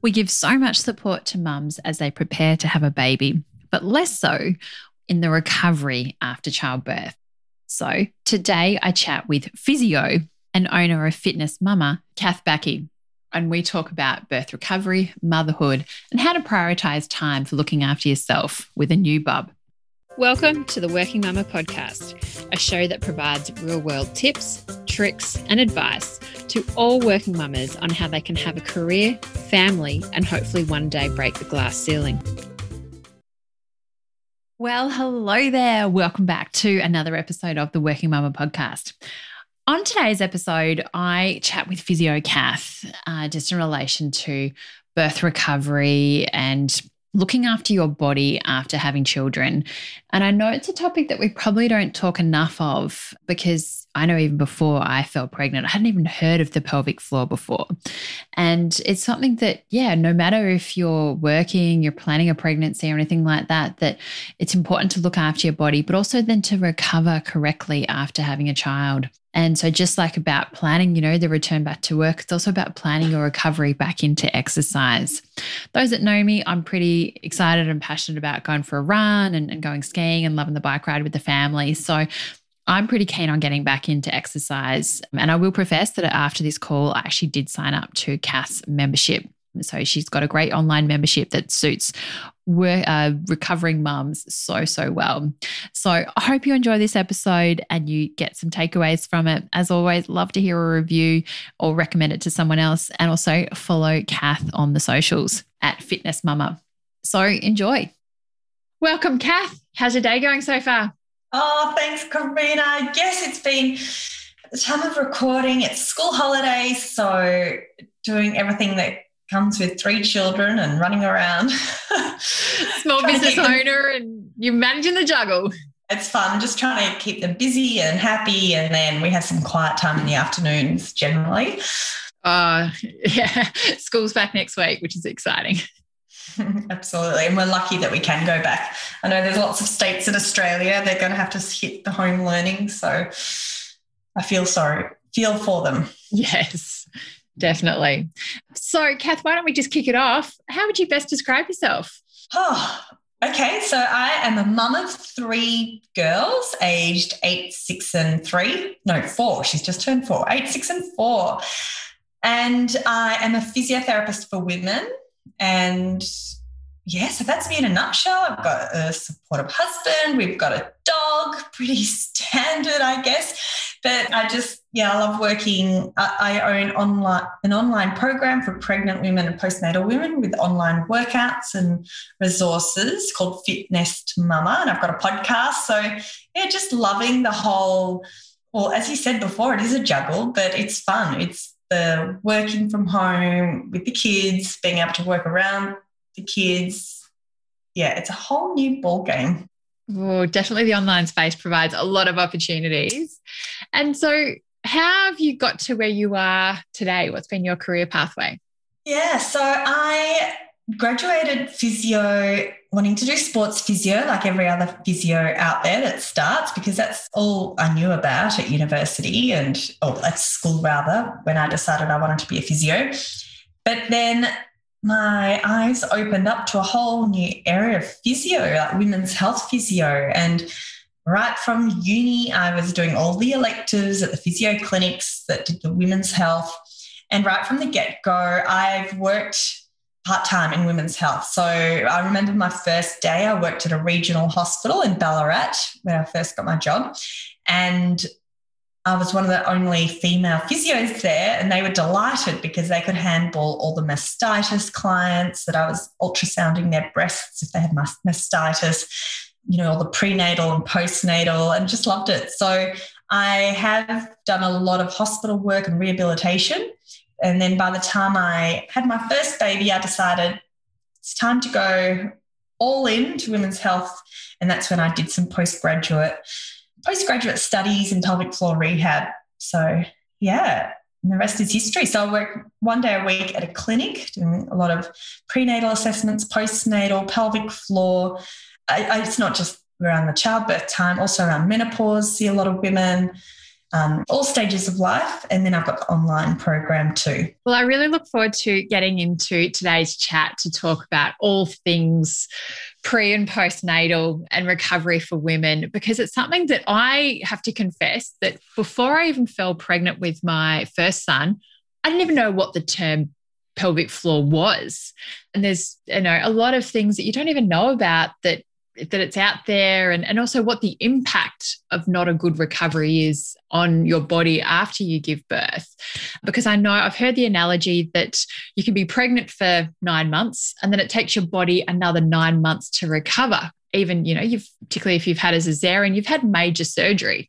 We give so much support to mums as they prepare to have a baby, but less so in the recovery after childbirth. So today I chat with physio and owner of Fitness Mama, Kath Backey, and we talk about birth recovery, motherhood, and how to prioritize time for looking after yourself with a new bub. Welcome to the Working Mama podcast, a show that provides real world tips, tricks, and advice to all working mamas on how they can have a career, family, and hopefully one day break the glass ceiling. Well, hello there. Welcome back to another episode of the Working Mama podcast. On today's episode, I chat with Physio Kath uh, just in relation to birth recovery and looking after your body after having children. And I know it's a topic that we probably don't talk enough of because I know even before I fell pregnant, I hadn't even heard of the pelvic floor before. And it's something that, yeah, no matter if you're working, you're planning a pregnancy or anything like that, that it's important to look after your body, but also then to recover correctly after having a child. And so, just like about planning, you know, the return back to work, it's also about planning your recovery back into exercise. Those that know me, I'm pretty excited and passionate about going for a run and, and going skiing and loving the bike ride with the family. So, I'm pretty keen on getting back into exercise. And I will profess that after this call, I actually did sign up to Kath's membership. So she's got a great online membership that suits uh, recovering mums so, so well. So I hope you enjoy this episode and you get some takeaways from it. As always, love to hear a review or recommend it to someone else. And also follow Kath on the socials at Fitness Mama. So enjoy. Welcome, Kath. How's your day going so far? Oh, thanks, Karina. Yes, it's been the time of recording, it's school holidays. So doing everything that comes with three children and running around. Small business owner and you're managing the juggle. It's fun, just trying to keep them busy and happy. And then we have some quiet time in the afternoons generally. Uh, yeah, school's back next week, which is exciting. Absolutely. And we're lucky that we can go back. I know there's lots of states in Australia, they're going to have to hit the home learning. So I feel sorry, feel for them. Yes. Definitely. So, Kath, why don't we just kick it off? How would you best describe yourself? Oh, okay. So, I am a mum of three girls aged eight, six, and three. No, four. She's just turned four. Eight, six, and four. And I am a physiotherapist for women. And yeah, so that's me in a nutshell. I've got a supportive husband, we've got a dog, pretty standard, I guess. But I just, yeah, I love working. I, own online an online program for pregnant women and postnatal women with online workouts and resources called Fitness Mama. And I've got a podcast. So yeah, just loving the whole, well, as you said before, it is a juggle, but it's fun. It's the working from home with the kids, being able to work around the kids. Yeah, it's a whole new ball game. Oh, definitely the online space provides a lot of opportunities. And so, how have you got to where you are today? What's been your career pathway? Yeah, so I graduated physio, wanting to do sports physio like every other physio out there that starts, because that's all I knew about at university and, or at school rather, when I decided I wanted to be a physio. But then my eyes opened up to a whole new area of physio, like women's health physio. And right from uni, I was doing all the electives at the physio clinics that did the women's health. And right from the get go, I've worked part time in women's health. So I remember my first day, I worked at a regional hospital in Ballarat when I first got my job. And I was one of the only female physios there, and they were delighted because they could handball all the mastitis clients that I was ultrasounding their breasts if they had mastitis, you know, all the prenatal and postnatal, and just loved it. So I have done a lot of hospital work and rehabilitation. And then by the time I had my first baby, I decided it's time to go all in to women's health. And that's when I did some postgraduate postgraduate studies in pelvic floor rehab. So, yeah, and the rest is history. So, I work one day a week at a clinic doing a lot of prenatal assessments, postnatal, pelvic floor. I, I, it's not just around the childbirth time, also around menopause, see a lot of women. Um, all stages of life. And then I've got the online program too. Well, I really look forward to getting into today's chat to talk about all things pre and postnatal and recovery for women because it's something that I have to confess that before I even fell pregnant with my first son, I didn't even know what the term pelvic floor was. And there's, you know, a lot of things that you don't even know about that that it's out there and, and also what the impact of not a good recovery is on your body after you give birth. Because I know I've heard the analogy that you can be pregnant for nine months and then it takes your body another nine months to recover. Even, you know, you've particularly if you've had a cesarean, you've had major surgery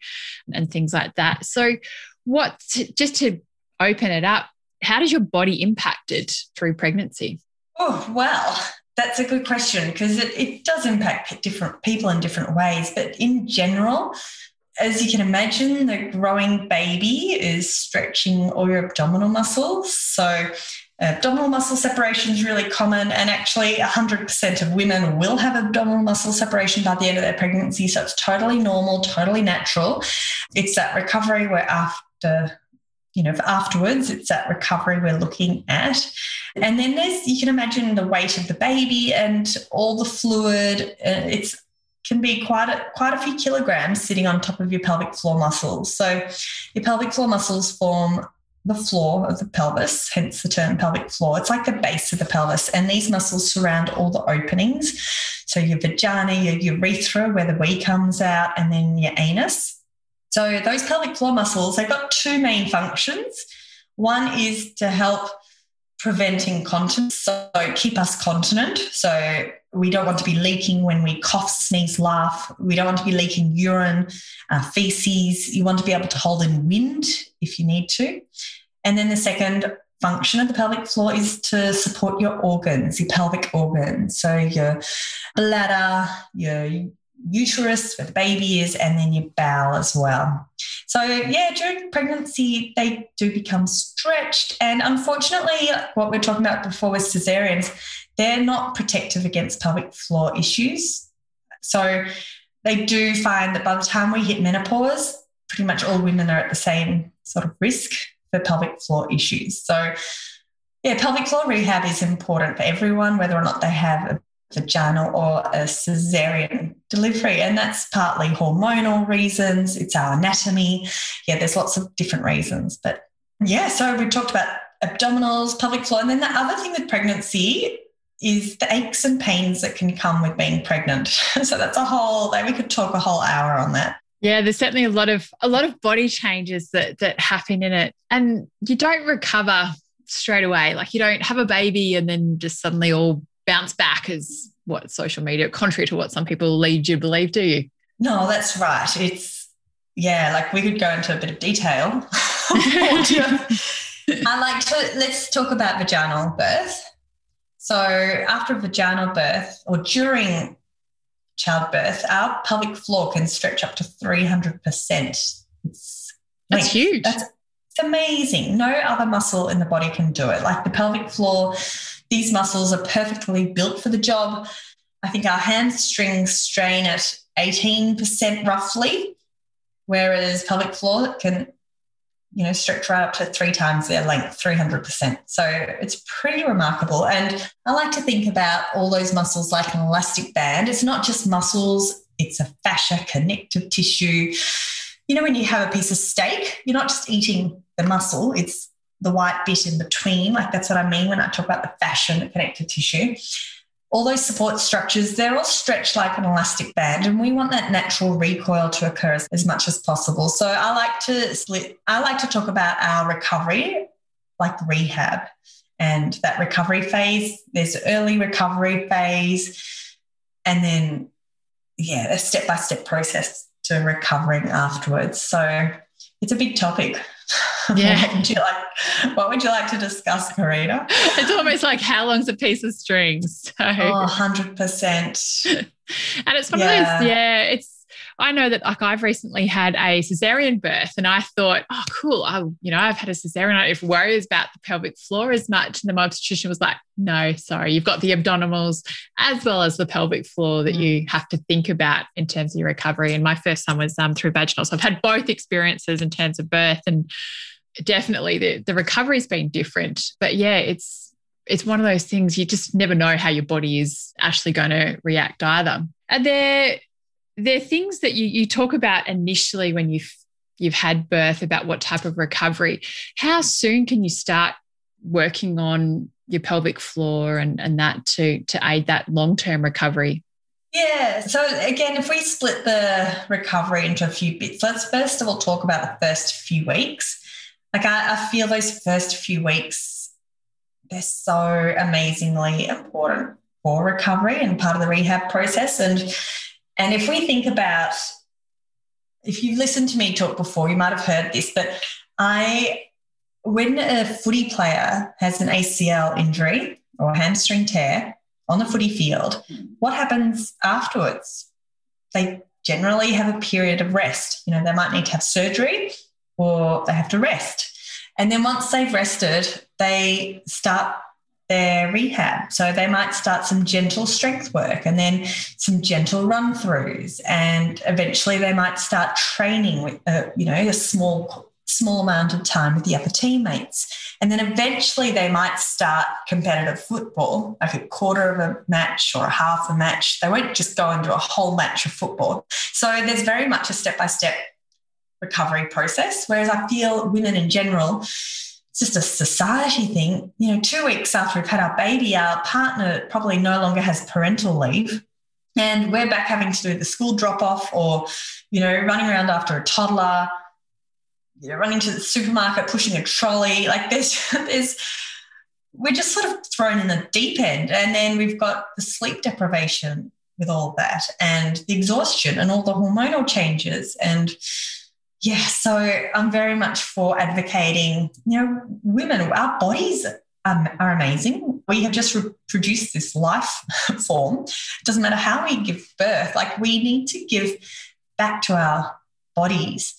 and things like that. So, what just to open it up, how does your body impacted through pregnancy? Oh, well, that's a good question because it, it does impact different people in different ways. But in general, as you can imagine, the growing baby is stretching all your abdominal muscles. So, abdominal muscle separation is really common, and actually, 100% of women will have abdominal muscle separation by the end of their pregnancy. So, it's totally normal, totally natural. It's that recovery where after you know, afterwards, it's that recovery we're looking at. And then there's, you can imagine the weight of the baby and all the fluid. Uh, it's can be quite a, quite a few kilograms sitting on top of your pelvic floor muscles. So your pelvic floor muscles form the floor of the pelvis, hence the term pelvic floor. It's like the base of the pelvis, and these muscles surround all the openings. So your vagina, your urethra, where the wee comes out, and then your anus. So those pelvic floor muscles, they've got two main functions. One is to help prevent incontinence, so keep us continent. So we don't want to be leaking when we cough, sneeze, laugh. We don't want to be leaking urine, uh, feces. You want to be able to hold in wind if you need to. And then the second function of the pelvic floor is to support your organs, your pelvic organs. So your bladder, your uterus where the baby is, and then your bowel as well. So, yeah, during pregnancy, they do become stretched. And unfortunately, what we are talking about before with cesareans, they're not protective against pelvic floor issues. So, they do find that by the time we hit menopause, pretty much all women are at the same sort of risk for pelvic floor issues. So, yeah, pelvic floor rehab is important for everyone, whether or not they have a vaginal or a cesarean delivery. And that's partly hormonal reasons, it's our anatomy. Yeah, there's lots of different reasons. But yeah, so we talked about abdominals, pelvic floor. And then the other thing with pregnancy is the aches and pains that can come with being pregnant. so that's a whole, we could talk a whole hour on that. Yeah, there's certainly a lot of a lot of body changes that that happen in it. And you don't recover straight away. Like you don't have a baby and then just suddenly all bounce back as what social media, contrary to what some people lead you to believe, do you? No, that's right. It's, yeah, like we could go into a bit of detail. I like to, let's talk about vaginal birth. So, after vaginal birth or during childbirth, our pelvic floor can stretch up to 300%. It's that's huge. That's it's amazing. No other muscle in the body can do it. Like the pelvic floor these muscles are perfectly built for the job. I think our hamstrings strain at 18% roughly, whereas pelvic floor can, you know, stretch right up to three times their length, 300%. So it's pretty remarkable. And I like to think about all those muscles like an elastic band. It's not just muscles, it's a fascia, connective tissue. You know, when you have a piece of steak, you're not just eating the muscle, it's the white bit in between. Like that's what I mean when I talk about the fascia, the connective tissue. All those support structures, they're all stretched like an elastic band, and we want that natural recoil to occur as, as much as possible. So I like to split, I like to talk about our recovery, like rehab, and that recovery phase. There's early recovery phase, and then yeah, a step by step process to recovering afterwards. So it's a big topic. Yeah. what would you like? What would you like to discuss, Karina? It's almost like how long's a piece of string? So. Oh, 100 percent. And it's one yeah. of those. Yeah, it's. I know that like I've recently had a cesarean birth and I thought, oh, cool. I, you know, I've had a cesarean. I don't have to worry about the pelvic floor as much. And the obstetrician was like, no, sorry, you've got the abdominals as well as the pelvic floor that mm. you have to think about in terms of your recovery. And my first son was um, through vaginal. So I've had both experiences in terms of birth and definitely the, the recovery's been different. But yeah, it's it's one of those things you just never know how your body is actually going to react either. Are there there are things that you you talk about initially when you've you've had birth about what type of recovery. How soon can you start working on your pelvic floor and, and that to to aid that long-term recovery? Yeah. So again, if we split the recovery into a few bits, let's first of all talk about the first few weeks. Like I, I feel those first few weeks, they're so amazingly important for recovery and part of the rehab process. And and if we think about, if you've listened to me talk before, you might have heard this, but I, when a footy player has an ACL injury or hamstring tear on the footy field, what happens afterwards? They generally have a period of rest. You know, they might need to have surgery or they have to rest. And then once they've rested, they start their rehab. So they might start some gentle strength work and then some gentle run throughs. And eventually they might start training with, a, you know, a small, small amount of time with the upper teammates. And then eventually they might start competitive football, like a quarter of a match or a half a match. They won't just go into a whole match of football. So there's very much a step by step recovery process. Whereas I feel women in general, just a society thing. You know, two weeks after we've had our baby, our partner probably no longer has parental leave. And we're back having to do the school drop off or, you know, running around after a toddler, you know, running to the supermarket, pushing a trolley. Like there's, there's, we're just sort of thrown in the deep end. And then we've got the sleep deprivation with all that and the exhaustion and all the hormonal changes and yeah, so I'm very much for advocating, you know, women, our bodies are, are amazing. We have just reproduced this life form. It doesn't matter how we give birth, like we need to give back to our bodies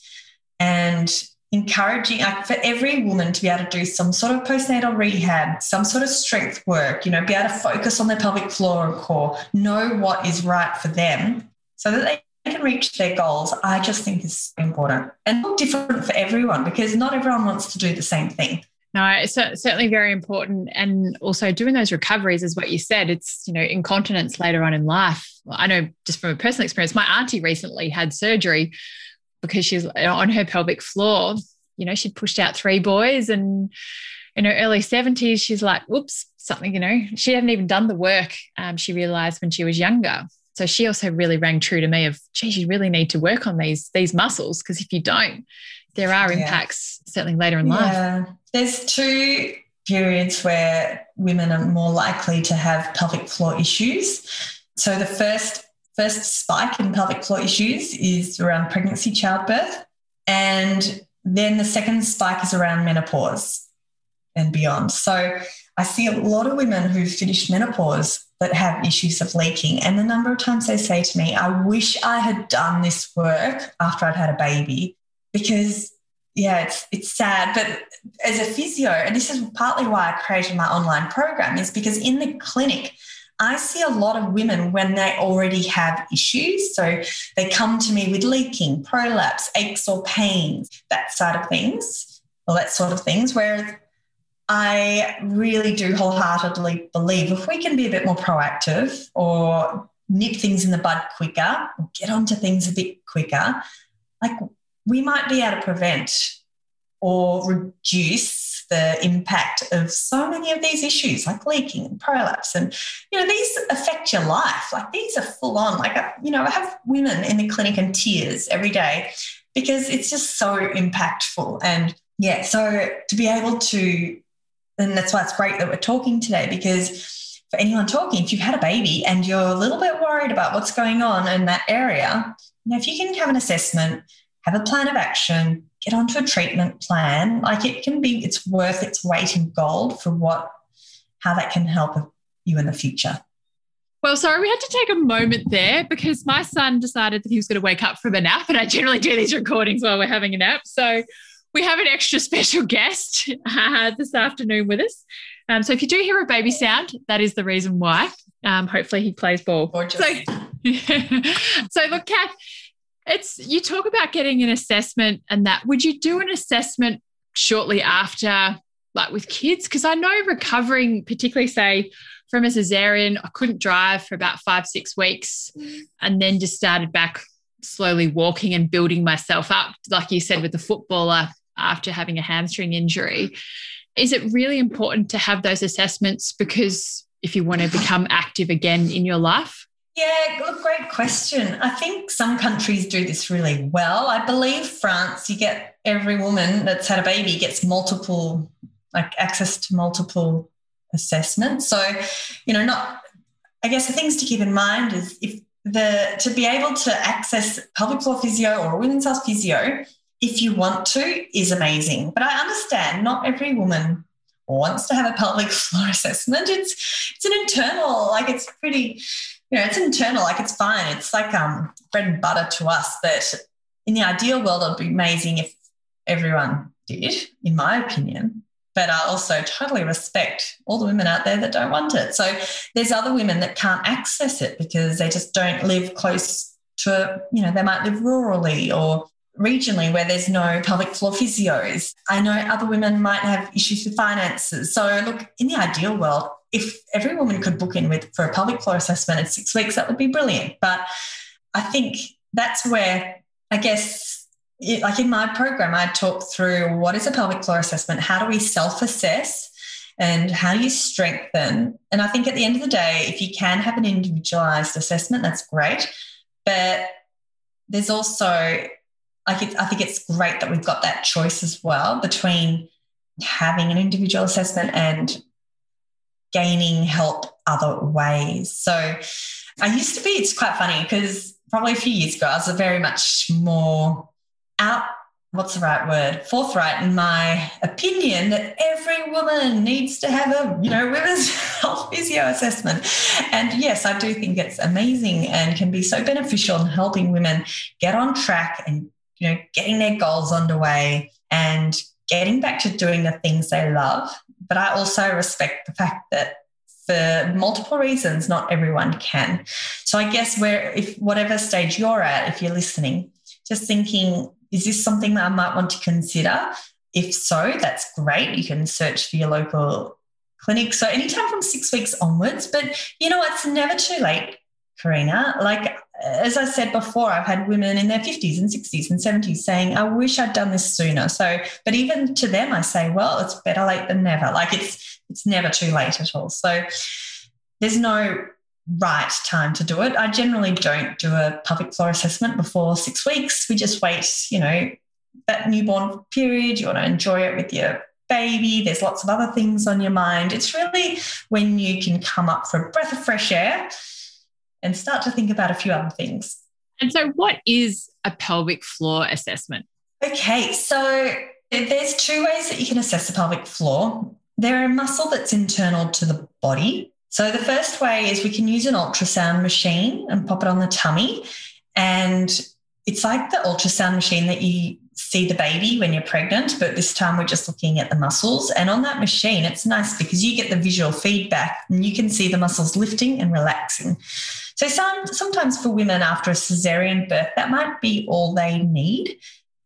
and encouraging like for every woman to be able to do some sort of postnatal rehab, some sort of strength work, you know, be able to focus on their pelvic floor and core, know what is right for them so that they can reach their goals, I just think is important and different for everyone because not everyone wants to do the same thing. No, it's certainly very important. And also doing those recoveries is what you said. It's, you know, incontinence later on in life. I know just from a personal experience, my auntie recently had surgery because she's on her pelvic floor. You know, she'd pushed out three boys and in her early 70s, she's like, whoops, something, you know, she hadn't even done the work um, she realized when she was younger. So she also really rang true to me of, geez, you really need to work on these these muscles because if you don't, there are impacts yeah. certainly later in yeah. life. There's two periods where women are more likely to have pelvic floor issues. So the first first spike in pelvic floor issues is around pregnancy, childbirth, and then the second spike is around menopause and beyond. So I see a lot of women who've finished menopause that have issues of leaking. And the number of times they say to me, I wish I had done this work after I'd had a baby because yeah, it's it's sad. But as a physio, and this is partly why I created my online program, is because in the clinic, I see a lot of women when they already have issues. So they come to me with leaking, prolapse, aches or pains, that side of things, or that sort of things. Whereas I really do wholeheartedly believe if we can be a bit more proactive or nip things in the bud quicker, or get onto things a bit quicker, like we might be able to prevent or reduce the impact of so many of these issues like leaking and prolapse and you know these affect your life. Like these are full on. Like uh, you know i have women in the clinic in tears every day because it's just so impactful. And yeah so to be able to and that's why it's great that we're talking today because for anyone talking, if you've had a baby and you're a little bit worried about what's going on in that area, know, if you can have an assessment, have a plan of action, get onto a treatment plan, like it can be, it's worth its weight in gold for what, how that can help you in the future. Well, sorry, we had to take a moment there because my son decided that he was going to wake up from a nap, and I generally do these recordings while we're having a nap. So we have an extra special guest uh, this afternoon with us. Um, so if you do hear a baby sound, that is the reason why. Um, hopefully he plays ball. So, so look, Kath, it's you talk about getting an assessment and that. Would you do an assessment shortly after, like with kids? Because I know recovering, particularly say from a cesarean, I couldn't drive for about five, six weeks, and then just started back slowly walking and building myself up, like you said, with the footballer after having a hamstring injury. Is it really important to have those assessments because if you want to become active again in your life? Yeah, great question. I think some countries do this really well. I believe France, you get every woman that's had a baby gets multiple, like access to multiple assessments. So, you know, not, I guess the things to keep in mind is if the, to be able to access pelvic floor physio or women's health physio, if you want to, is amazing. But I understand not every woman wants to have a pelvic floor assessment. It's it's an internal, like it's pretty, you know, it's internal, like it's fine. It's like um bread and butter to us. But in the ideal world, it'd be amazing if everyone did, in my opinion. But I also totally respect all the women out there that don't want it. So there's other women that can't access it because they just don't live close to, you know, they might live rurally or regionally where there's no pelvic floor physios. I know other women might have issues with finances. So, look, in the ideal world, if every woman could book in with for a pelvic floor assessment in six weeks, that would be brilliant. But I think that's where I guess, it, like in my program, I talk through what is a pelvic floor assessment, how do we self assess. And how do you strengthen? And I think at the end of the day, if you can have an individualized assessment, that's great. But there's also like I think it's great that we've got that choice as well between having an individual assessment and gaining help other ways. So I used to be, it's quite funny because probably a few years ago, I was very much more out, what's the right word, forthright in my opinion that every woman needs to have a, you know, women's health physio assessment. And yes, I do think it's amazing and can be so beneficial in helping women get on track and you know, getting their goals underway and getting back to doing the things they love. But I also respect the fact that for multiple reasons, not everyone can. So I guess where, if whatever stage you're at, if you're listening, just thinking, is this something that I might want to consider? If so, that's great. You can search for your local clinic. So anytime from six weeks onwards, but you know, it's never too late, Karina. Like as I said before, I've had women in their 50s and 60s and 70s saying, I wish I'd done this sooner. So, but even to them, I say, well, it's better late than never. Like it's it's never too late at all. So there's no right time to do it. I generally don't do a pelvic floor assessment before six weeks. We just wait, you know, that newborn period. You want to enjoy it with your baby. There's lots of other things on your mind. It's really when you can come up for a breath of fresh air and start to think about a few other things. And so, what is a pelvic floor assessment? Okay, so there's two ways that you can assess the pelvic floor. They're a muscle that's internal to the body. So the first way is we can use an ultrasound machine and pop it on the tummy. And it's like the ultrasound machine that you see the baby when you're pregnant, but this time we're just looking at the muscles. And on that machine, it's nice because you get the visual feedback and you can see the muscles lifting and relaxing. So some, sometimes for women after a cesarean birth, that might be all they need.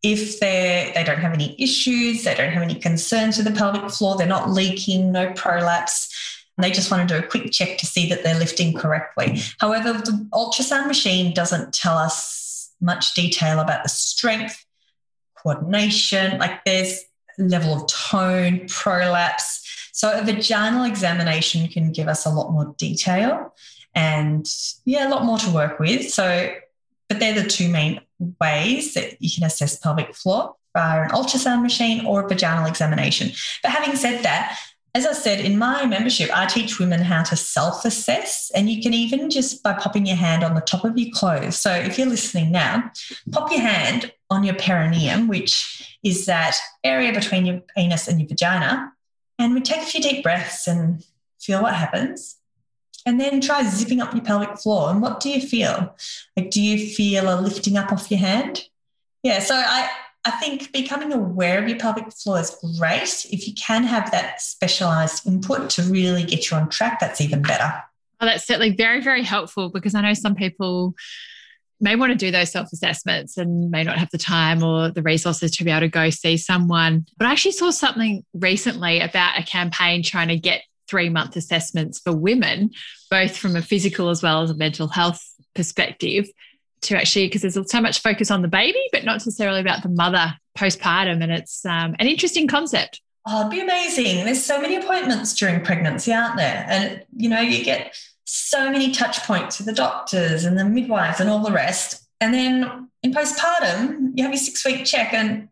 If they they don't have any issues, they don't have any concerns with the pelvic floor, they're not leaking, no prolapse, and they just want to do a quick check to see that they're lifting correctly. However, the ultrasound machine doesn't tell us much detail about the strength, coordination, like there's level of tone, prolapse. So a vaginal examination can give us a lot more detail and yeah, a lot more to work with. So, but they're the two main ways that you can assess pelvic floor via an ultrasound machine or a vaginal examination. But having said that, as I said, in my membership, I teach women how to self assess, and you can even just by popping your hand on the top of your clothes. So, if you're listening now, pop your hand on your perineum, which is that area between your anus and your vagina, and we take a few deep breaths and feel what happens. And then try zipping up your pelvic floor. And what do you feel? Like, do you feel a lifting up off your hand? Yeah. So I, I think becoming aware of your pelvic floor is great. If you can have that specialized input to really get you on track, that's even better. Well, that's certainly very, very helpful because I know some people may want to do those self assessments and may not have the time or the resources to be able to go see someone. But I actually saw something recently about a campaign trying to get three month assessments for women, both from a physical as well as a mental health perspective, to actually, because there's so much focus on the baby, but not necessarily about the mother postpartum. And it's um, an interesting concept. Oh, it'd be amazing. There's so many appointments during pregnancy, aren't there? And, you know, you get so many touch points with the doctors and the midwives and all the rest. And then in postpartum, you have your six week check, and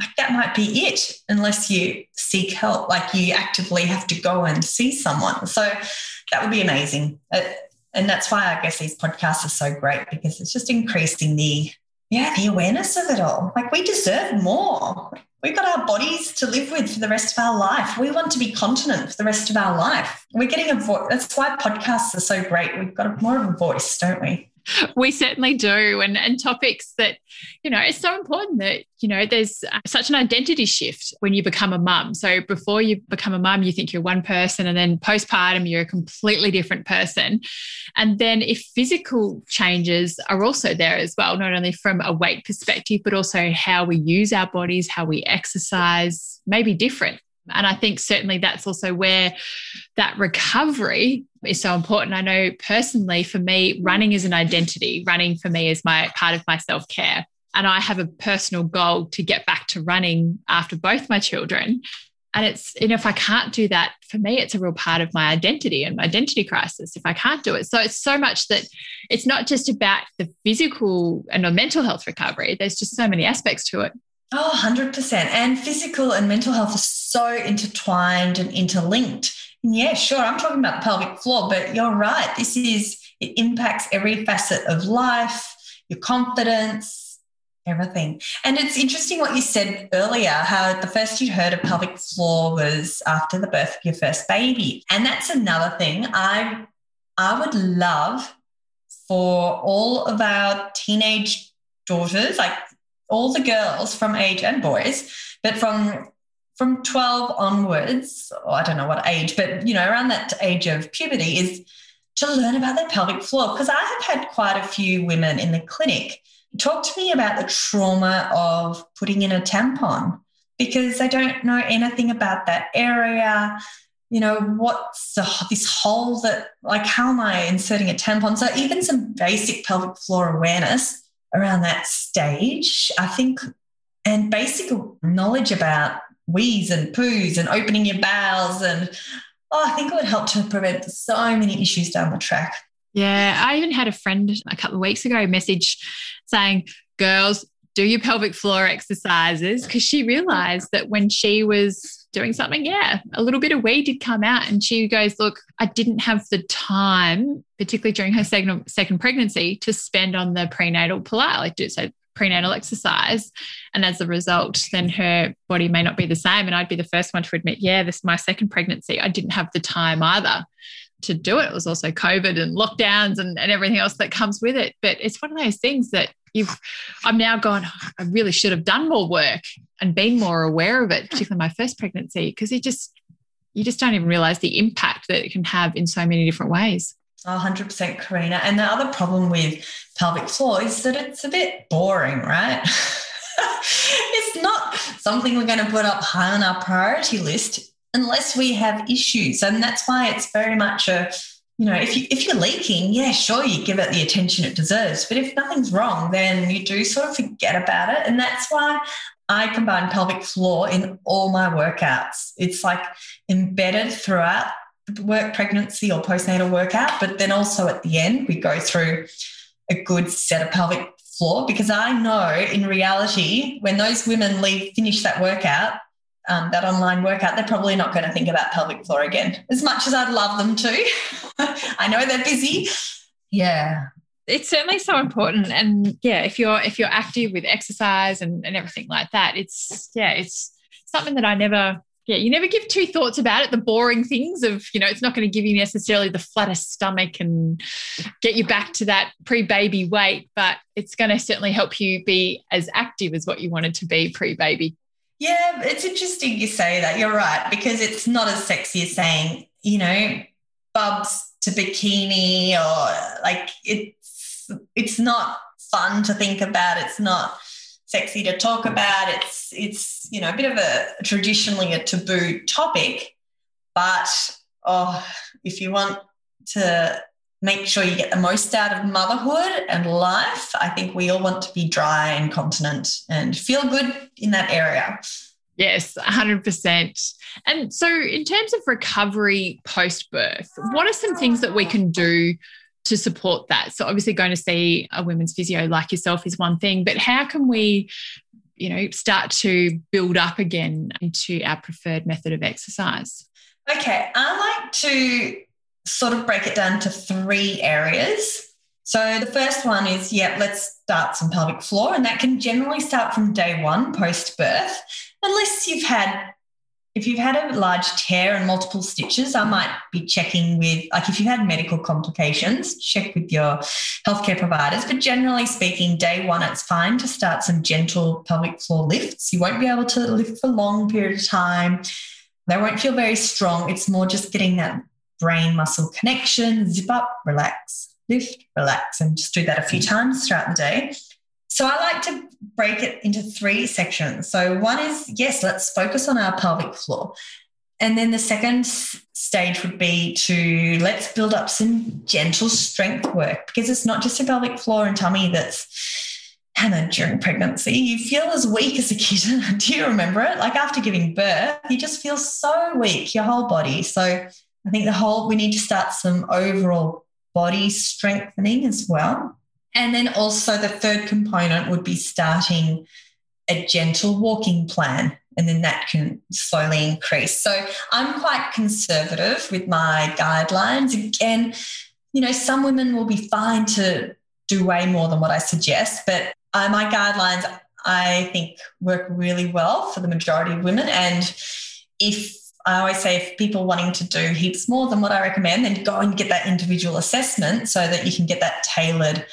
like that might be it unless you seek help, like you actively have to go and see someone. So that would be amazing. Uh, and that's why I guess these podcasts are so great because it's just increasing the yeah the awareness of it all. Like we deserve more. We've got our bodies to live with for the rest of our life. We want to be continent for the rest of our life. We're getting a voice. That's why podcasts are so great. We've got more of a voice, don't we? we certainly do and and topics that you know it's so important that you know there's uh, such an identity shift when you become a mum. So before you become a mum you think you're one person and then postpartum you're a completely different person. And then if physical changes are also there as well not only from a weight perspective but also how we use our bodies how we exercise may be different and I think certainly that's also where that recovery is so important. I know personally for me, running is an identity. Running for me is my part of my self care. And I have a personal goal to get back to running after both my children. And it's, you know, if I can't do that, for me, it's a real part of my identity and my identity crisis if I can't do it. So it's so much that it's not just about the physical and the mental health recovery, there's just so many aspects to it. Oh, 100%. And physical and mental health are so intertwined and interlinked. Yeah, sure, I'm talking about the pelvic floor, but you're right. This is, it impacts every facet of life, your confidence, everything. And it's interesting what you said earlier how the first you heard of pelvic floor was after the birth of your first baby. And that's another thing. I, I would love for all of our teenage daughters, like all the girls from age and boys, but from from 12 onwards, or I don't know what age, but you know, around that age of puberty is to learn about their pelvic floor. Because I have had quite a few women in the clinic talk to me about the trauma of putting in a tampon because they don't know anything about that area. You know, what's the, this hole that, like, how am I inserting a tampon? So, even some basic pelvic floor awareness around that stage, I think, and basic knowledge about wees and poos and opening your bowels and oh, I think it would help to prevent so many issues down the track. Yeah, I even had a friend a couple of weeks ago message saying, "Girls, do your pelvic floor exercises," because she realized that when she was doing something, yeah, a little bit of wee did come out, and she goes, "Look, I didn't have the time, particularly during her second second pregnancy, to spend on the prenatal Pilates, so prenatal exercise. And as a result, then her body may not be the same. And I'd be the first one to admit, yeah, this is my second pregnancy. I didn't have the time either to do it. It was also COVID and lockdowns and, and everything else that comes with it. But it's one of those things that you've I'm now going, oh, I really should have done more work and been more aware of it, particularly my first pregnancy, because you just you just don't even realize the impact that it can have in so many different ways. 100% Karina. And the other problem with pelvic floor is that it's a bit boring, right? it's not something we're going to put up high on our priority list unless we have issues. And that's why it's very much a, you know, if you if you're leaking, yeah, sure, you give it the attention it deserves. But if nothing's wrong, then you do sort of forget about it. And that's why I combine pelvic floor in all my workouts. It's like embedded throughout work pregnancy or postnatal workout, but then also at the end, we go through a good set of pelvic floor because I know in reality, when those women leave, finish that workout, um, that online workout, they're probably not going to think about pelvic floor again as much as I'd love them to. I know they're busy. Yeah. It's certainly so important. And yeah, if you're if you're active with exercise and, and everything like that, it's yeah, it's something that I never Yeah, you never give two thoughts about it. The boring things of, you know, it's not going to give you necessarily the flattest stomach and get you back to that pre baby weight, but it's going to certainly help you be as active as what you wanted to be pre baby. Yeah, it's interesting you say that. You're right, because it's not as sexy as saying, you know, bubs to bikini or like it's it's not fun to think about. It's not sexy to talk about. It's it's you know a bit of a traditionally a taboo topic, but oh, if you want to make sure you get the most out of motherhood and life, I think we all want to be dry and continent and feel good in that area. Yes, 100%. And so, in terms of recovery post birth, what are some things that we can do to support that? So, obviously, going to see a women's physio like yourself is one thing, but how can we, you know, start to build up again into our preferred method of exercise? Okay, I like to sort of break it down to three areas. So the first one is, yeah, let's start some pelvic floor, and that can generally start from day one post birth, unless you've had. If you've had a large tear and multiple stitches, I might be checking with, like, if you had medical complications, check with your healthcare providers. But generally speaking, day one, it's fine to start some gentle pelvic floor lifts. You won't be able to lift for a long period of time. They won't feel very strong. It's more just getting that brain muscle connection, zip up, relax, lift, relax, and just do that a few times throughout the day. So I like to break it into three sections. So one is, yes, let's focus on our pelvic floor. And then the second stage would be to let's build up some gentle strength work because it's not just a pelvic floor and tummy that's hammered during pregnancy. You feel as weak as a kitten. Do you remember it? Like after giving birth, you just feel so weak, your whole body. So I think the whole, we need to start some overall body strengthening as well. And then also the third component would be starting a gentle walking plan. And then that can slowly increase. So I'm quite conservative with my guidelines. Again, you know, some women will be fine to do way more than what I suggest, but uh, my guidelines, I think, work really well for the majority of women. And if I always say if people wanting to do heaps more than what I recommend, then go and get that individual assessment so that you can get that tailored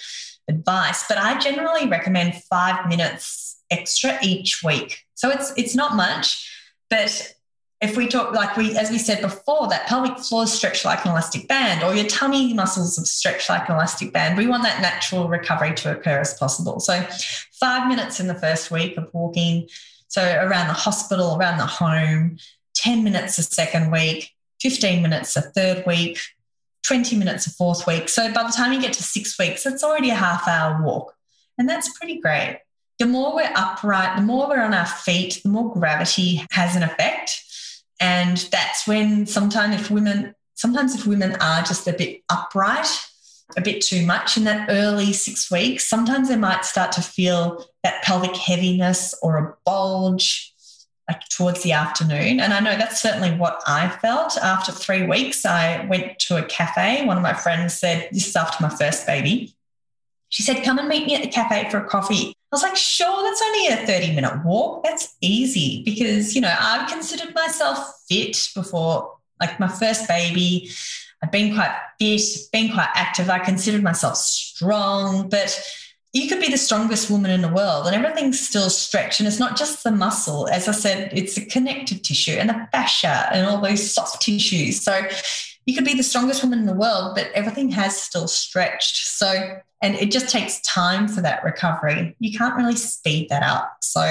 advice. But I generally recommend five minutes extra each week. So it's it's not much, but if we talk like we as we said before, that pelvic floor stretch like an elastic band, or your tummy muscles have stretched like an elastic band, we want that natural recovery to occur as possible. So five minutes in the first week of walking. So around the hospital, around the home, 10 minutes a second week, 15 minutes a third week, 20 minutes a fourth week. So by the time you get to six weeks, it's already a half hour walk. And that's pretty great. The more we're upright, the more we're on our feet, the more gravity has an effect. And that's when sometimes if women, sometimes if women are just a bit upright, a bit too much in that early six weeks, sometimes they might start to feel that pelvic heaviness or a bulge like towards the afternoon. And I know that's certainly what I felt. After three weeks, I went to a cafe. One of my friends said, This is after my first baby. She said, Come and meet me at the cafe for a coffee. I was like, Sure, that's only a 30 minute walk. That's easy because, you know, I've considered myself fit before, like my first baby. I've been quite fit, been quite active. I considered myself strong, but you could be the strongest woman in the world and everything's still stretched. And it's not just the muscle. As I said, it's the connective tissue and the fascia and all those soft tissues. So you could be the strongest woman in the world, but everything has still stretched. So, and it just takes time for that recovery. You can't really speed that up. So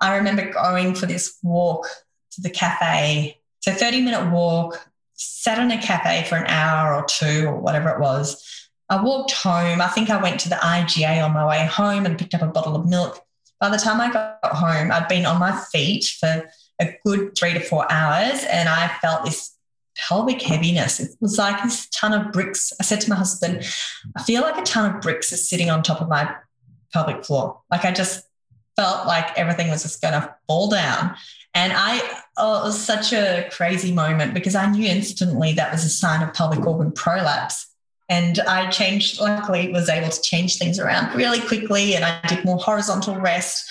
I remember going for this walk to the cafe. So 30 minute walk, sat in a cafe for an hour or two or whatever it was I walked home. I think I went to the IGA on my way home and picked up a bottle of milk. By the time I got home, I'd been on my feet for a good three to four hours and I felt this pelvic heaviness. It was like this ton of bricks. I said to my husband, I feel like a ton of bricks is sitting on top of my pelvic floor. Like I just felt like everything was just going to fall down. And I, oh, it was such a crazy moment because I knew instantly that was a sign of pelvic organ prolapse. And I changed, luckily, was able to change things around really quickly and I did more horizontal rest.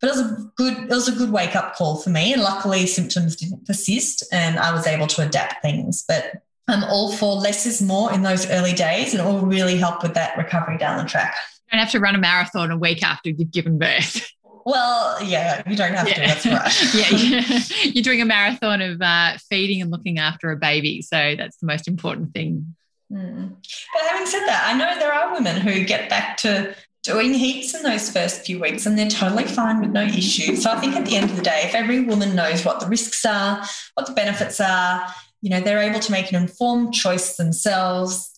but it was a good it was a good wake up call for me and luckily symptoms didn't persist and i was able to adapt things but i'm all for less is more in those early days and it will really help with that recovery down the track you don't have to run a marathon a week after you've given birth well, yeah, you don't have yeah. to. That's right. yeah, you're doing a marathon of uh, feeding and looking after a baby, so that's the most important thing. Mm. But having said that, I know there are women who get back to doing heaps in those first few weeks and they're totally fine with no issues. So I think at the end of the day, if every woman knows what the risks are, what the benefits are, you know, they're able to make an informed choice themselves.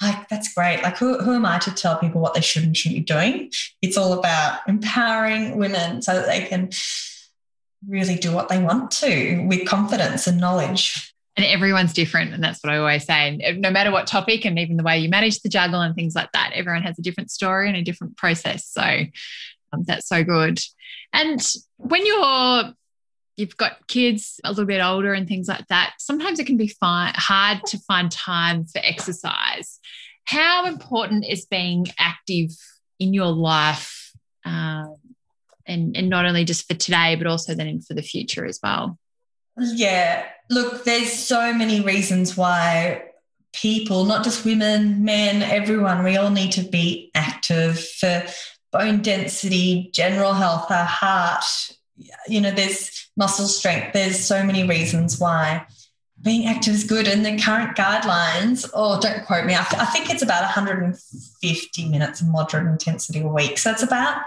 Like that's great. Like who, who am I to tell people what they should and shouldn't be doing? It's all about empowering women so that they can really do what they want to with confidence and knowledge and everyone's different and that's what i always say. And no matter what topic and even the way you manage the juggle and things like that everyone has a different story and a different process. So um, that's so good. And when you're you've got kids a little bit older and things like that sometimes it can be fi- hard to find time for exercise. How important is being active in your life um, and, and not only just for today but also then for the future as well yeah. Look, there's so many reasons why people, not just women, men, everyone, we all need to be active for bone density, general health, our heart. You know, there's muscle strength. There's so many reasons why being active is good. And the current guidelines, oh, don't quote me, I, th- I think it's about 150 minutes of moderate intensity a week. So it's about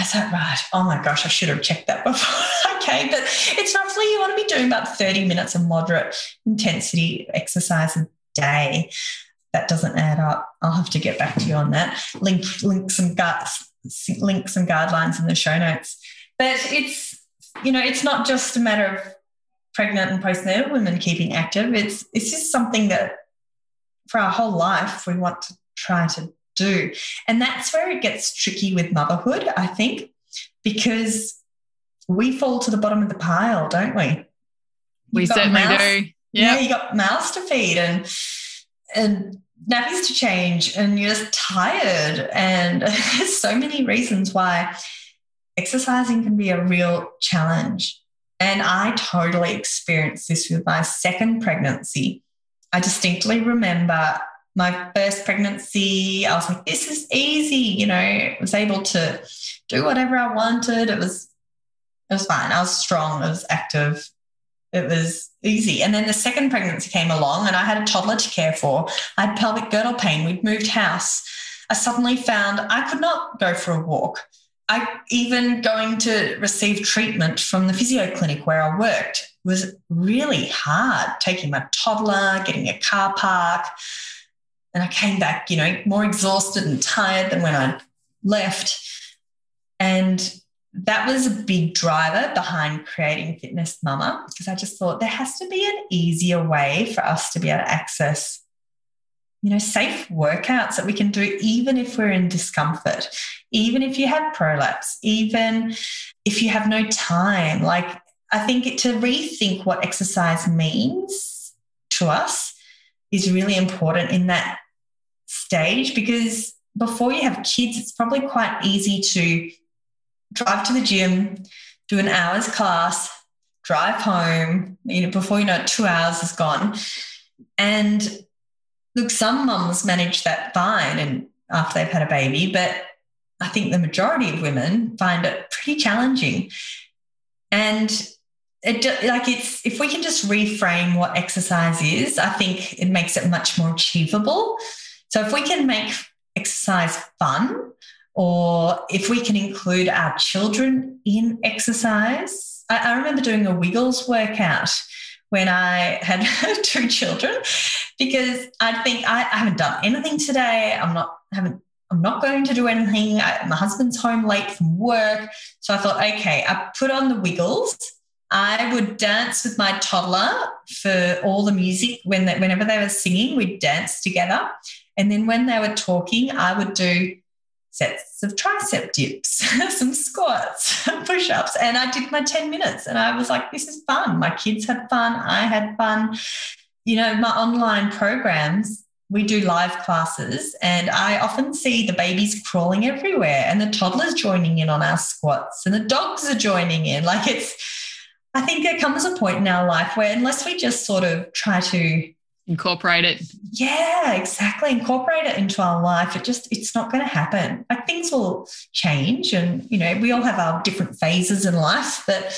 is that right? Oh my gosh, I should have checked that before. okay, but it's roughly you want to be doing about 30 minutes of moderate intensity exercise a day. That doesn't add up. I'll have to get back to you on that. Link links and guts, links and guidelines in the show notes. But it's you know, it's not just a matter of pregnant and postnatal women keeping active. It's it's just something that for our whole life we want to try to do. And that's where it gets tricky with motherhood, I think, because we fall to the bottom of the pile, don't we? You've we certainly mouse, do. Yep. Yeah, you got mouths to feed and and nappies to change, and you're just tired. And there's so many reasons why exercising can be a real challenge. And I totally experienced this with my second pregnancy. I distinctly remember my first pregnancy, I was like, this is easy. You know, I was able to do whatever I wanted. It was, it was fine. I was strong. I was active. It was easy. And then the second pregnancy came along and I had a toddler to care for. I had pelvic girdle pain. We'd moved house. I suddenly found I could not go for a walk. I even going to receive treatment from the physio clinic where I worked was really hard, taking my toddler, getting a car park. And I came back, you know, more exhausted and tired than when I left. And that was a big driver behind creating Fitnest Mama because I just thought there has to be an easier way for us to be able to access, you know, safe workouts that we can do even if we're in discomfort, even if you have prolapse, even if you have no time. Like, I think to rethink what exercise means to us is really important in that stage because before you have kids, it's probably quite easy to drive to the gym, do an hour's class, drive home. You know, before you know it, two hours is gone. And look, some mums manage that fine and after they've had a baby, but I think the majority of women find it pretty challenging. And it like it's if we can just reframe what exercise is, I think it makes it much more achievable. So if we can make exercise fun, or if we can include our children in exercise, I, I remember doing a Wiggles workout when I had two children because I think I, I, haven't done anything today. I'm not haven't I'm not going to do anything. I, my husband's home late from work, so I thought, okay, I put on the Wiggles. I would dance with my toddler for all the music when they, whenever they were singing, we'd dance together. And then when they were talking, I would do sets of tricep dips, some squats, push ups. And I did my 10 minutes and I was like, this is fun. My kids had fun. I had fun. You know, my online programs we do live classes, and I often see the babies crawling everywhere, and the toddlers joining in on our squats, and the dogs are joining in. Like it's, I think there comes a point in our life where unless we just sort of try to incorporate it? Yeah exactly. Incorporate it into our life. It just it's not going to happen. Like things will change and you know we all have our different phases in life but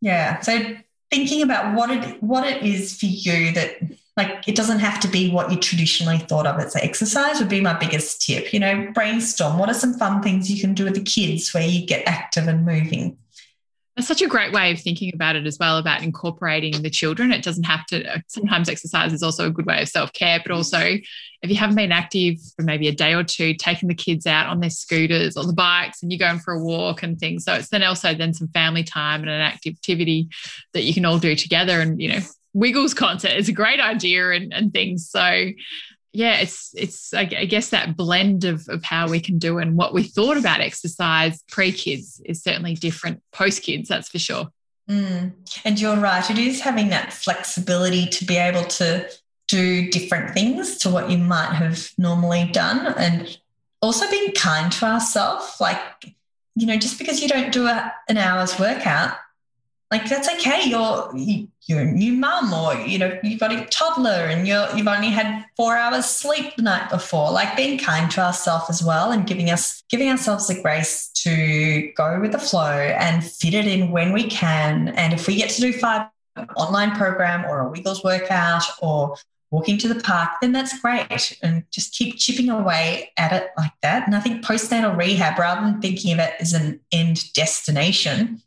yeah. So thinking about what it what it is for you that like it doesn't have to be what you traditionally thought of as exercise would be my biggest tip. You know brainstorm. What are some fun things you can do with the kids where you get active and moving that's such a great way of thinking about it as well, about incorporating the children. It doesn't have to, sometimes exercise is also a good way of self care, but also if you haven't been active for maybe a day or two, taking the kids out on their scooters or the bikes and you're going for a walk and things. So it's then also then some family time and an activity that you can all do together. And, you know, Wiggles concert is a great idea and, and things. So yeah, it's it's I guess that blend of of how we can do and what we thought about exercise pre kids is certainly different post kids. That's for sure. Mm. And you're right. It is having that flexibility to be able to do different things to what you might have normally done, and also being kind to ourselves. Like you know, just because you don't do a, an hour's workout like that's okay. You're you're a new mum, or you know you've got a toddler, and you're you've only had four hours sleep the night before. Like being kind to ourselves as well, and giving us giving ourselves the grace to go with the flow and fit it in when we can. And if we get to do five online program or a Wiggles workout or walking to the park, then that's great. And just keep chipping away at it like that. And I think postnatal rehab, rather than thinking of it as an end destination,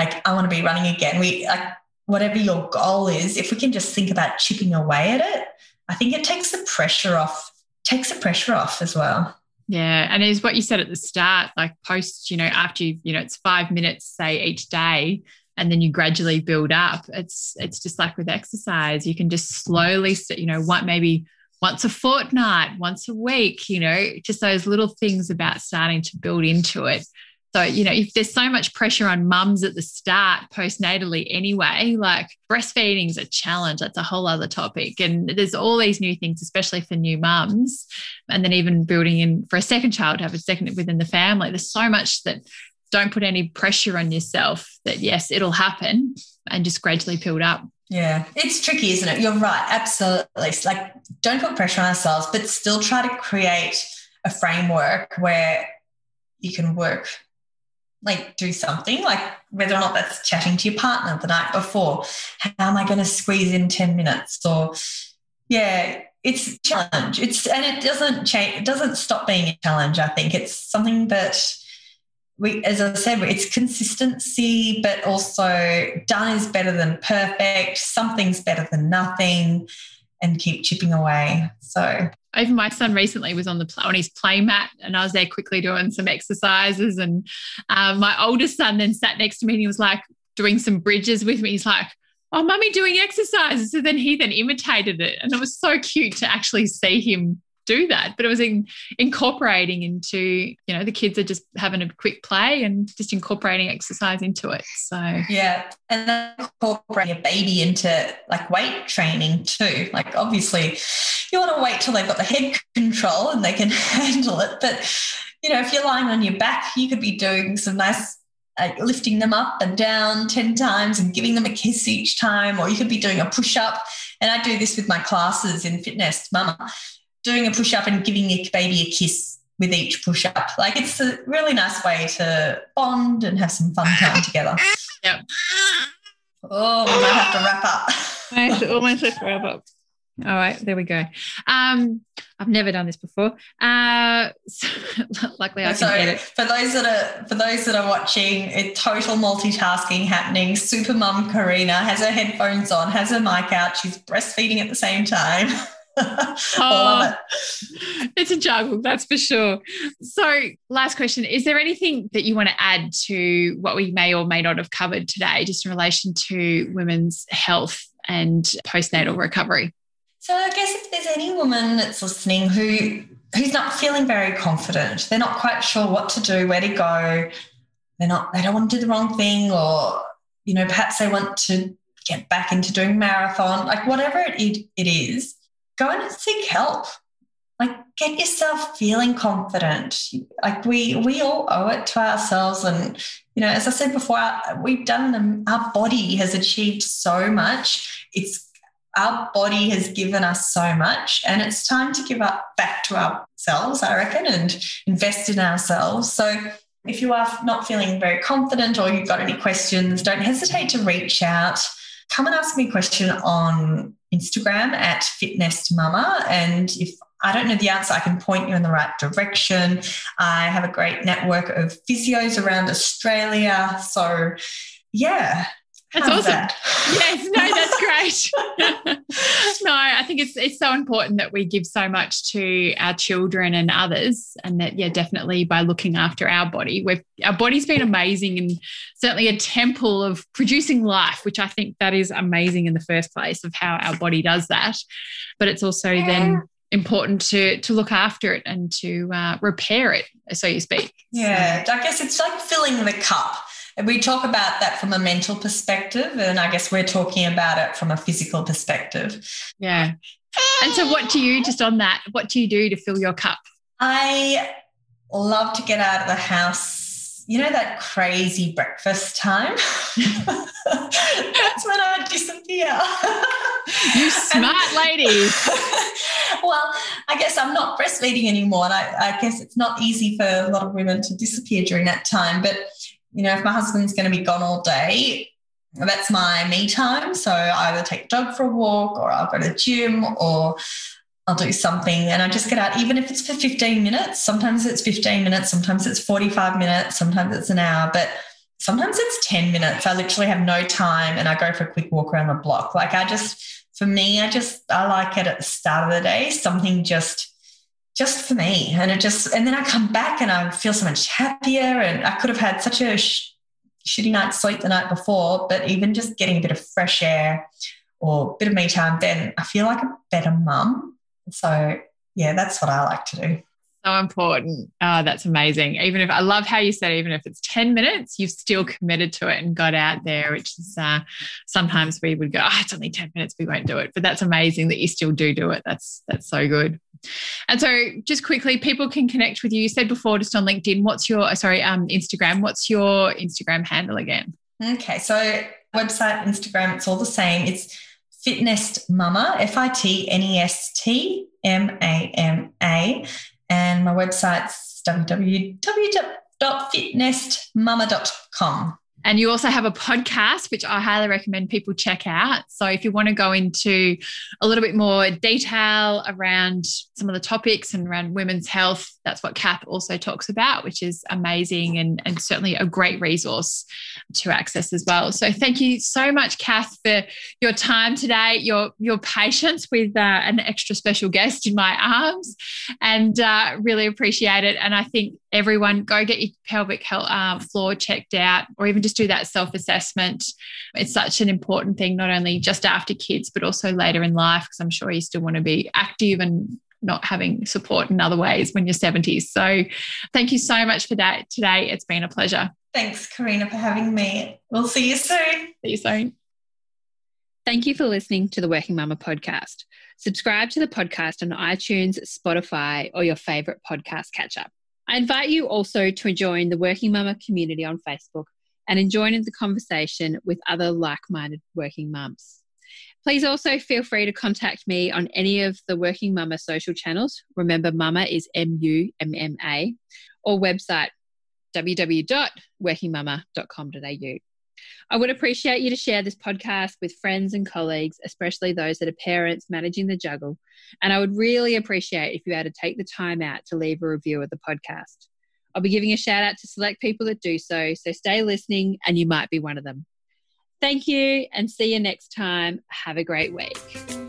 like I want to be running again. We like whatever your goal is, if we can just think about chipping away at it, I think it takes the pressure off, takes the pressure off as well. Yeah. And it's what you said at the start, like post, you know, after you, you know, it's five minutes, say each day, and then you gradually build up. It's it's just like with exercise. You can just slowly, you know, what maybe once a fortnight, once a week, you know, just those little things about starting to build into it so, you know, if there's so much pressure on mums at the start postnatally anyway, like breastfeeding is a challenge. That's a whole other topic. And there's all these new things, especially for new mums. And then even building in for a second child to have a second within the family. There's so much that don't put any pressure on yourself that yes, it'll happen and just gradually build up. Yeah, it's tricky, isn't it? You're right. Absolutely. like, don't put pressure on ourselves, but still try to create a framework where you can work like do something like whether or not that's chatting to your partner the night before. How am i going to squeeze in 10 minutes? Or yeah it's challenge. It's and it doesn't change it doesn't stop being a challenge i think. It's something that we as i said it's consistency but also done is better than perfect something's better than nothing and keep chipping away. So even my son recently was on the on his play mat and I was there quickly doing some exercises and um, my oldest son then sat next to me and he was like doing some bridges with me. He's like oh mummy doing exercises. So then he then imitated it and it was so cute to actually see him do that but it was in, incorporating into you know the kids are just having a quick play and just incorporating exercise into it. So yeah and then incorporating a baby into like weight training too. Like obviously you want to wait till they've got the head control and they can handle it but you know if you're lying on your back you could be doing some nice like lifting them up and down 10 times and giving them a kiss each time, or you could be doing a push up. And I do this with my classes in Fitnest Mama doing a push up and giving your baby a kiss with each push up. Like it's a really nice way to bond and have some fun time together. Yep. Oh, we might have to wrap up. I almost have to wrap up. All right, there we go. Um, I've never done this before. Uh, so, luckily, I can get it. For those that are for those that are watching, it total multitasking happening. Super mum Karina has her headphones on, has her mic out. She's breastfeeding at the same time. oh, it. Ah, it's a juggle, that's for sure. So, last question Is there anything that you want to add to what we may or may not have covered today, just in relation to women's health and postnatal recovery? So, I guess if there's any woman that's listening who who's not feeling very confident, they're not quite sure what to do, where to go, they're not, they don't want to do the wrong thing, or, you know, perhaps they want to get back into doing marathon, like whatever it, it is, go and seek help. Like get yourself feeling confident. Like we we all owe it to ourselves. And you know, as I said before, we've done them. Our body has achieved so much. It's our body has given us so much, and it's time to give up back to ourselves, I reckon, and invest in ourselves. So if you are not feeling very confident or you've got any questions, don't hesitate to reach out. Come and ask me a question on Instagram at Fitnest Mama. And if I don't know the answer, I can point you in the right direction. I have a great network of physios around Australia. So, yeah, that's How's awesome. That? Yes, no, that's great. no, I think it's it's so important that we give so much to our children and others, and that yeah, definitely by looking after our body, we've our body's been amazing and certainly a temple of producing life, which I think that is amazing in the first place of how our body does that. But it's also yeah. then important to to look after it and to uh, repair it, so you speak. Yeah, so. I guess it's like filling the cup we talk about that from a mental perspective, and I guess we're talking about it from a physical perspective. Yeah. And so, what do you, just on that, what do you do to fill your cup? I love to get out of the house. You know, that crazy breakfast time? That's when I disappear. you smart lady. well, I guess I'm not breastfeeding anymore. And I, I guess it's not easy for a lot of women to disappear during that time. But you know, if my husband's going to be gone all day, that's my me time. So I either take the dog for a walk or I'll go to the gym or I'll do something and I just get out, even if it's for 15 minutes. Sometimes it's 15 minutes, sometimes it's 45 minutes, sometimes it's an hour, but sometimes it's 10 minutes. I literally have no time and I go for a quick walk around the block. Like I just, for me, I just, I like it at the start of the day, something just just for me. And it just, and then I come back and I feel so much happier. And I could have had such a sh- shitty night's sleep the night before, but even just getting a bit of fresh air or a bit of me time, then I feel like a better mum. So, yeah, that's what I like to do so important. Oh, that's amazing. Even if I love how you said, even if it's 10 minutes, you've still committed to it and got out there, which is uh, sometimes we would go, oh, it's only 10 minutes, we won't do it. But that's amazing that you still do do it. That's that's so good. And so just quickly, people can connect with you. You said before just on LinkedIn, what's your, uh, sorry, um, Instagram, what's your Instagram handle again? Okay. So website, Instagram, it's all the same. It's Fitnest Mama, F I T N E S T M A M A. And my website's www.fitnestmama.com. And you also have a podcast, which I highly recommend people check out. So if you want to go into a little bit more detail around some of the topics and around women's health, that's what Kath also talks about, which is amazing and, and certainly a great resource to access as well. So thank you so much, Kath, for your time today, your your patience with uh, an extra special guest in my arms, and uh, really appreciate it. And I think everyone go get your pelvic health, uh, floor checked out, or even just do that self assessment. It's such an important thing, not only just after kids, but also later in life, because I'm sure you still want to be active and not having support in other ways when you're 70s. So thank you so much for that today. It's been a pleasure. Thanks, Karina, for having me. We'll see you soon. See you soon. Thank you for listening to the Working Mumma podcast. Subscribe to the podcast on iTunes, Spotify, or your favorite podcast catcher. I invite you also to join the Working Mumma community on Facebook and join in the conversation with other like minded working mums. Please also feel free to contact me on any of the Working Mumma social channels. Remember, Mama is M U M M A, or website www.workingmumma.com.au. I would appreciate you to share this podcast with friends and colleagues, especially those that are parents managing the juggle. And I would really appreciate if you had to take the time out to leave a review of the podcast. I'll be giving a shout out to select people that do so, so stay listening and you might be one of them. Thank you and see you next time. Have a great week.